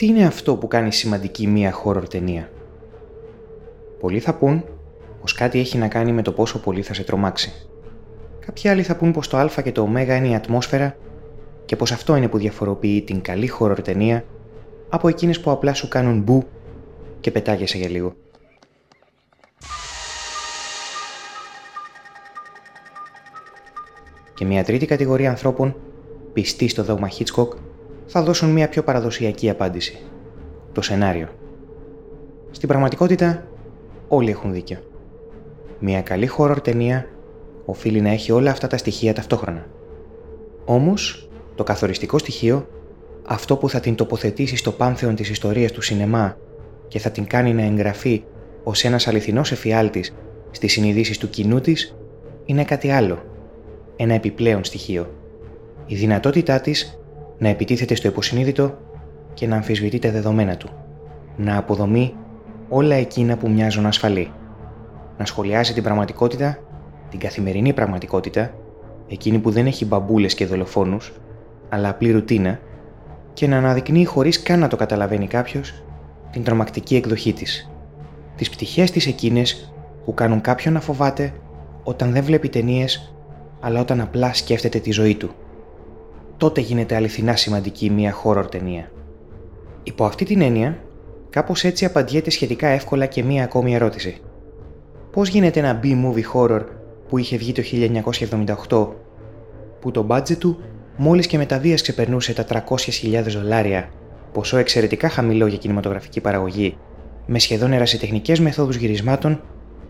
τι είναι αυτό που κάνει σημαντική μία horror ταινία; Πολλοί θα πούν πως κάτι έχει να κάνει με το πόσο πολύ θα σε τρομάξει. Κάποιοι άλλοι θα πούν πως το α και το ω είναι η ατμόσφαιρα και πως αυτό είναι που διαφοροποιεί την καλή horror ταινία από εκείνες που απλά σου κάνουν μπου και πετάγεσαι για λίγο. Και μια τρίτη κατηγορία ανθρώπων, πιστοί στο δόγμα Hitchcock, θα δώσουν μια πιο παραδοσιακή απάντηση. Το σενάριο. Στην πραγματικότητα, όλοι έχουν δίκιο. Μια καλή horror ταινία οφείλει να έχει όλα αυτά τα στοιχεία ταυτόχρονα. Όμως, το καθοριστικό στοιχείο, αυτό που θα την τοποθετήσει στο πάνθεον της ιστορίας του σινεμά και θα την κάνει να εγγραφεί ως ένας αληθινός εφιάλτης στις συνειδήσεις του κοινού της, είναι κάτι άλλο. Ένα επιπλέον στοιχείο. Η δυνατότητά της να επιτίθεται στο υποσυνείδητο και να αμφισβητεί τα δεδομένα του. Να αποδομεί όλα εκείνα που μοιάζουν ασφαλή. Να σχολιάσει την πραγματικότητα, την καθημερινή πραγματικότητα, εκείνη που δεν έχει μπαμπούλες και δολοφόνους, αλλά απλή ρουτίνα, και να αναδεικνύει χωρίς καν να το καταλαβαίνει κάποιος την τρομακτική εκδοχή της. Τις πτυχές της εκείνες που κάνουν κάποιον να φοβάται όταν δεν βλέπει ταινίες, αλλά όταν απλά σκέφτεται τη ζωή του. Τότε γίνεται αληθινά σημαντική μια horror ταινία. Υπό αυτή την έννοια, κάπως έτσι απαντιέται σχετικά εύκολα και μία ακόμη ερώτηση. Πώς γίνεται ένα B-movie horror που είχε βγει το 1978, που το budget του μόλις και με τα βίας ξεπερνούσε τα 300.000 δολάρια, ποσό εξαιρετικά χαμηλό για κινηματογραφική παραγωγή, με σχεδόν ερασιτεχνικές μεθόδους γυρισμάτων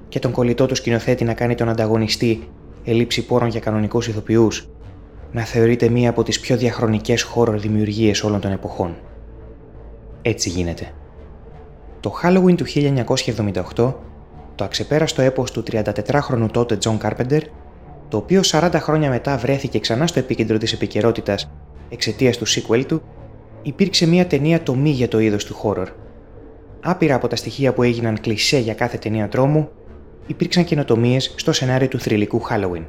και τον κολλητό του σκηνοθέτη να κάνει τον ανταγωνιστή ελήψη πόρων για κανονικούς ηθοποιούς, να θεωρείται μία από τις πιο διαχρονικές χώρο δημιουργίες όλων των εποχών. Έτσι γίνεται. Το Halloween του 1978, το αξεπέραστο έπος του 34χρονου τότε John Carpenter, το οποίο 40 χρόνια μετά βρέθηκε ξανά στο επίκεντρο της επικαιρότητας εξαιτίας του sequel του, υπήρξε μια ταινία τομή για το είδος του horror. Άπειρα από τα στοιχεία που έγιναν κλισέ για κάθε ταινία τρόμου, υπήρξαν καινοτομίες στο σενάριο του θρηλυκού Halloween.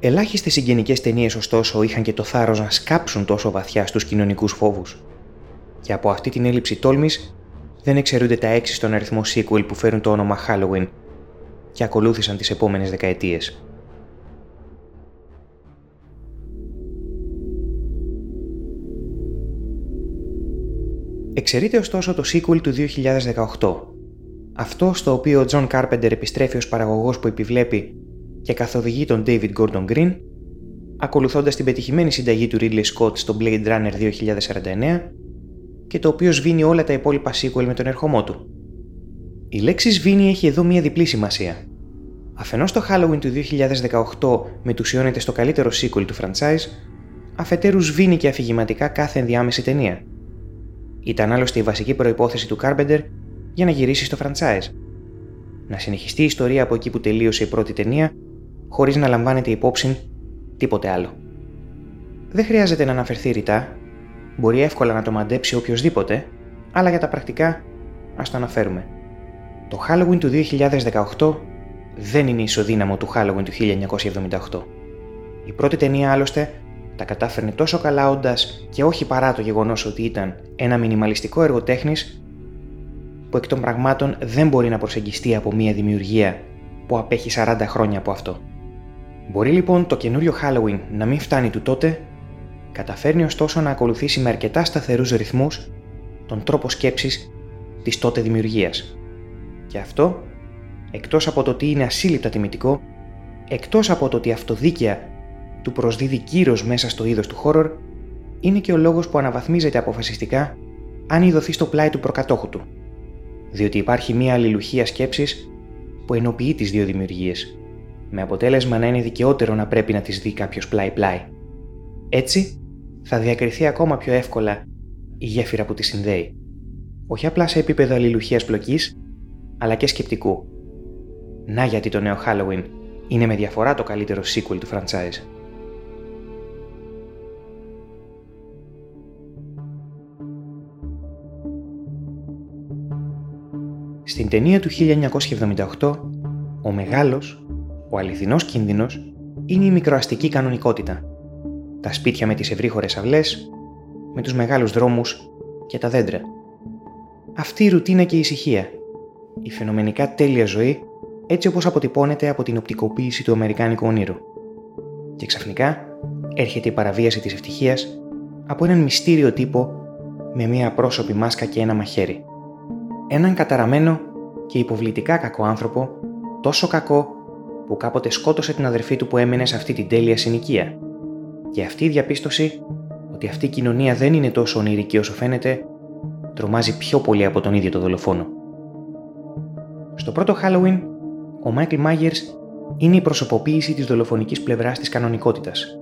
Ελάχιστες συγγενικές ταινίες, ωστόσο, είχαν και το θάρρος να σκάψουν τόσο βαθιά στους κοινωνικούς φόβους. Και από αυτή την έλλειψη τόλμης δεν εξαιρούνται τα έξι στον αριθμό sequel που φέρουν το όνομα Halloween και ακολούθησαν τις επόμενες δεκαετίες. Εξαιρείται ωστόσο το sequel του 2018, αυτό στο οποίο ο John Carpenter επιστρέφει ως παραγωγός που επιβλέπει και καθοδηγεί τον David Gordon Green, ακολουθώντας την πετυχημένη συνταγή του Ridley Scott στο Blade Runner 2049 και το οποίο σβήνει όλα τα υπόλοιπα sequel με τον ερχομό του. Η λέξη σβήνει έχει εδώ μία διπλή σημασία. Αφενός το Halloween του 2018 μετουσιώνεται στο καλύτερο sequel του franchise, αφετέρου σβήνει και αφηγηματικά κάθε ενδιάμεση ταινία. Ήταν άλλωστε η βασική προϋπόθεση του Carpenter για να γυρίσει στο franchise. Να συνεχιστεί η ιστορία από εκεί που τελείωσε η πρώτη ταινία, χωρίς να λαμβάνεται υπόψη τίποτε άλλο. Δεν χρειάζεται να αναφερθεί ρητά, μπορεί εύκολα να το μαντέψει οποιοδήποτε, αλλά για τα πρακτικά ας το αναφέρουμε. Το Halloween του 2018 δεν είναι ισοδύναμο του Halloween του 1978. Η πρώτη ταινία άλλωστε τα κατάφερνε τόσο καλά όντας και όχι παρά το γεγονός ότι ήταν ένα μινιμαλιστικό έργο τέχνης που εκ των πραγμάτων δεν μπορεί να προσεγγιστεί από μια δημιουργία που απέχει 40 χρόνια από αυτό. Μπορεί λοιπόν το καινούριο Halloween να μην φτάνει του τότε, καταφέρνει ωστόσο να ακολουθήσει με αρκετά σταθερούς ρυθμούς τον τρόπο σκέψης της τότε δημιουργίας. Και αυτό, εκτός από το ότι είναι ασύλληπτα τιμητικό, εκτός από το ότι αυτοδίκαια του προσδίδει κύρος μέσα στο είδος του horror, είναι και ο λόγος που αναβαθμίζεται αποφασιστικά αν ειδωθεί στο πλάι του προκατόχου του διότι υπάρχει μία αλληλουχία σκέψης που ενοποιεί τις δύο δημιουργίες, με αποτέλεσμα να είναι δικαιότερο να πρέπει να τις δει κάποιος πλάι-πλάι. Έτσι, θα διακριθεί ακόμα πιο εύκολα η γέφυρα που της συνδέει, όχι απλά σε επίπεδο αλληλουχίας πλοκής, αλλά και σκεπτικού. Να γιατί το νέο Halloween είναι με διαφορά το καλύτερο sequel του franchise. Στην ταινία του 1978, ο μεγάλος, ο αληθινός κίνδυνος, είναι η μικροαστική κανονικότητα. Τα σπίτια με τις ευρύχωρες αυλές, με τους μεγάλους δρόμους και τα δέντρα. Αυτή η ρουτίνα και η ησυχία. Η φαινομενικά τέλεια ζωή έτσι όπως αποτυπώνεται από την οπτικοποίηση του Αμερικάνικου ονείρου. Και ξαφνικά έρχεται η παραβίαση της ευτυχίας από έναν μυστήριο τύπο με μία πρόσωπη μάσκα και ένα μαχαίρι. Έναν καταραμένο και υποβλητικά κακό άνθρωπο, τόσο κακό που κάποτε σκότωσε την αδερφή του που έμενε σε αυτή την τέλεια συνοικία. Και αυτή η διαπίστωση ότι αυτή η κοινωνία δεν είναι τόσο ονειρική όσο φαίνεται, τρομάζει πιο πολύ από τον ίδιο το δολοφόνο. Στο πρώτο Halloween, ο Michael Myers είναι η προσωποποίηση της δολοφονικής πλευράς της κανονικότητας.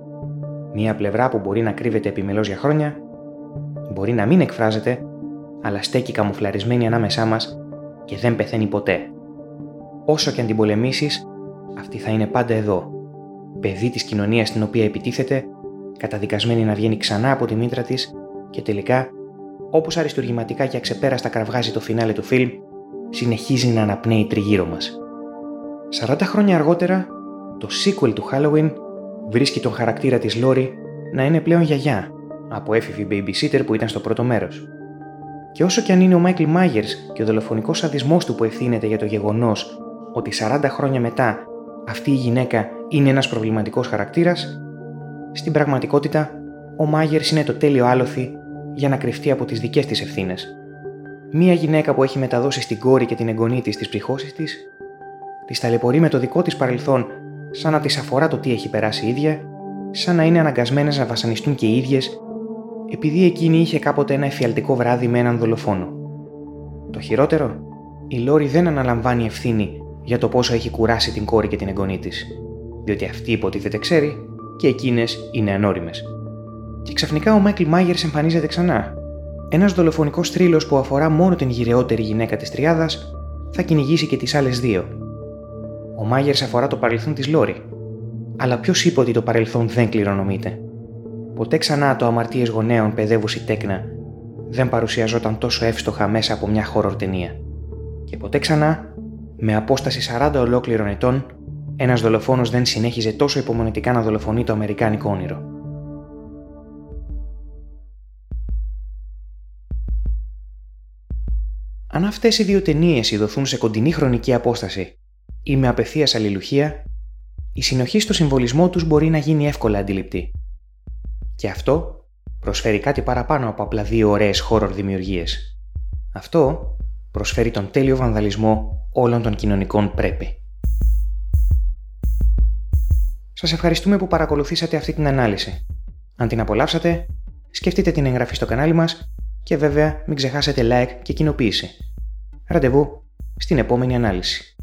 Μία πλευρά που μπορεί να κρύβεται επιμελώς για χρόνια, μπορεί να μην εκφράζεται, αλλά στέκει καμουφλαρισμένη ανάμεσά μας και δεν πεθαίνει ποτέ. Όσο και αν την πολεμήσεις, αυτή θα είναι πάντα εδώ. Παιδί της κοινωνίας στην οποία επιτίθεται, καταδικασμένη να βγαίνει ξανά από τη μήτρα της και τελικά, όπως αριστουργηματικά και αξεπέραστα κραυγάζει το φινάλε του φιλμ, συνεχίζει να αναπνέει τριγύρω μας. 40 χρόνια αργότερα, το sequel του Halloween βρίσκει τον χαρακτήρα της Λόρι να είναι πλέον γιαγιά από έφηβη babysitter που ήταν στο πρώτο μέρος. Και όσο και αν είναι ο Μάικλ Μάγερς και ο δολοφονικός σαδισμός του που ευθύνεται για το γεγονός ότι 40 χρόνια μετά αυτή η γυναίκα είναι ένας προβληματικός χαρακτήρας, στην πραγματικότητα ο Μάγερς είναι το τέλειο άλοθη για να κρυφτεί από τις δικές της ευθύνες. Μία γυναίκα που έχει μεταδώσει στην κόρη και την εγγονή της τις ψυχώσεις της, της ταλαιπωρεί με το δικό της παρελθόν σαν να της αφορά το τι έχει περάσει η ίδια, σαν να είναι αναγκασμένες να βασανιστούν και οι ίδιες επειδή εκείνη είχε κάποτε ένα εφιαλτικό βράδυ με έναν δολοφόνο. Το χειρότερο, η Λόρι δεν αναλαμβάνει ευθύνη για το πόσο έχει κουράσει την κόρη και την εγγονή της, διότι αυτή υποτίθεται ξέρει και εκείνες είναι ανώριμες. Και ξαφνικά ο Μάικλ Μάγερς εμφανίζεται ξανά. Ένας δολοφονικός τρίλο που αφορά μόνο την γυρεότερη γυναίκα της Τριάδας θα κυνηγήσει και τις άλλες δύο. Ο Μάγερς αφορά το παρελθόν της Λόρι. Αλλά ποιος είπε ότι το παρελθόν δεν κληρονομείται; Ποτέ ξανά το αμαρτίες γονέων παιδεύουση τέκνα δεν παρουσιαζόταν τόσο εύστοχα μέσα από μια χώρο ταινία. Και ποτέ ξανά, με απόσταση 40 ολόκληρων ετών, ένας δολοφόνος δεν συνέχιζε τόσο υπομονετικά να δολοφονεί το αμερικάνικο όνειρο. Αν αυτές οι δύο ταινίες ειδωθούν σε κοντινή χρονική απόσταση ή με απευθείας αλληλουχία, η συνοχή στο συμβολισμό τους μπορεί να γίνει εύκολα αντιληπτή. Και αυτό προσφέρει κάτι παραπάνω από απλά δύο ωραίες χώρορ δημιουργίες. Αυτό προσφέρει τον τέλειο βανδαλισμό όλων των κοινωνικών πρέπει. Σας ευχαριστούμε που παρακολουθήσατε αυτή την ανάλυση. Αν την απολαύσατε, σκεφτείτε την εγγραφή στο κανάλι μας και βέβαια μην ξεχάσετε like και κοινοποίηση. Ραντεβού στην επόμενη ανάλυση.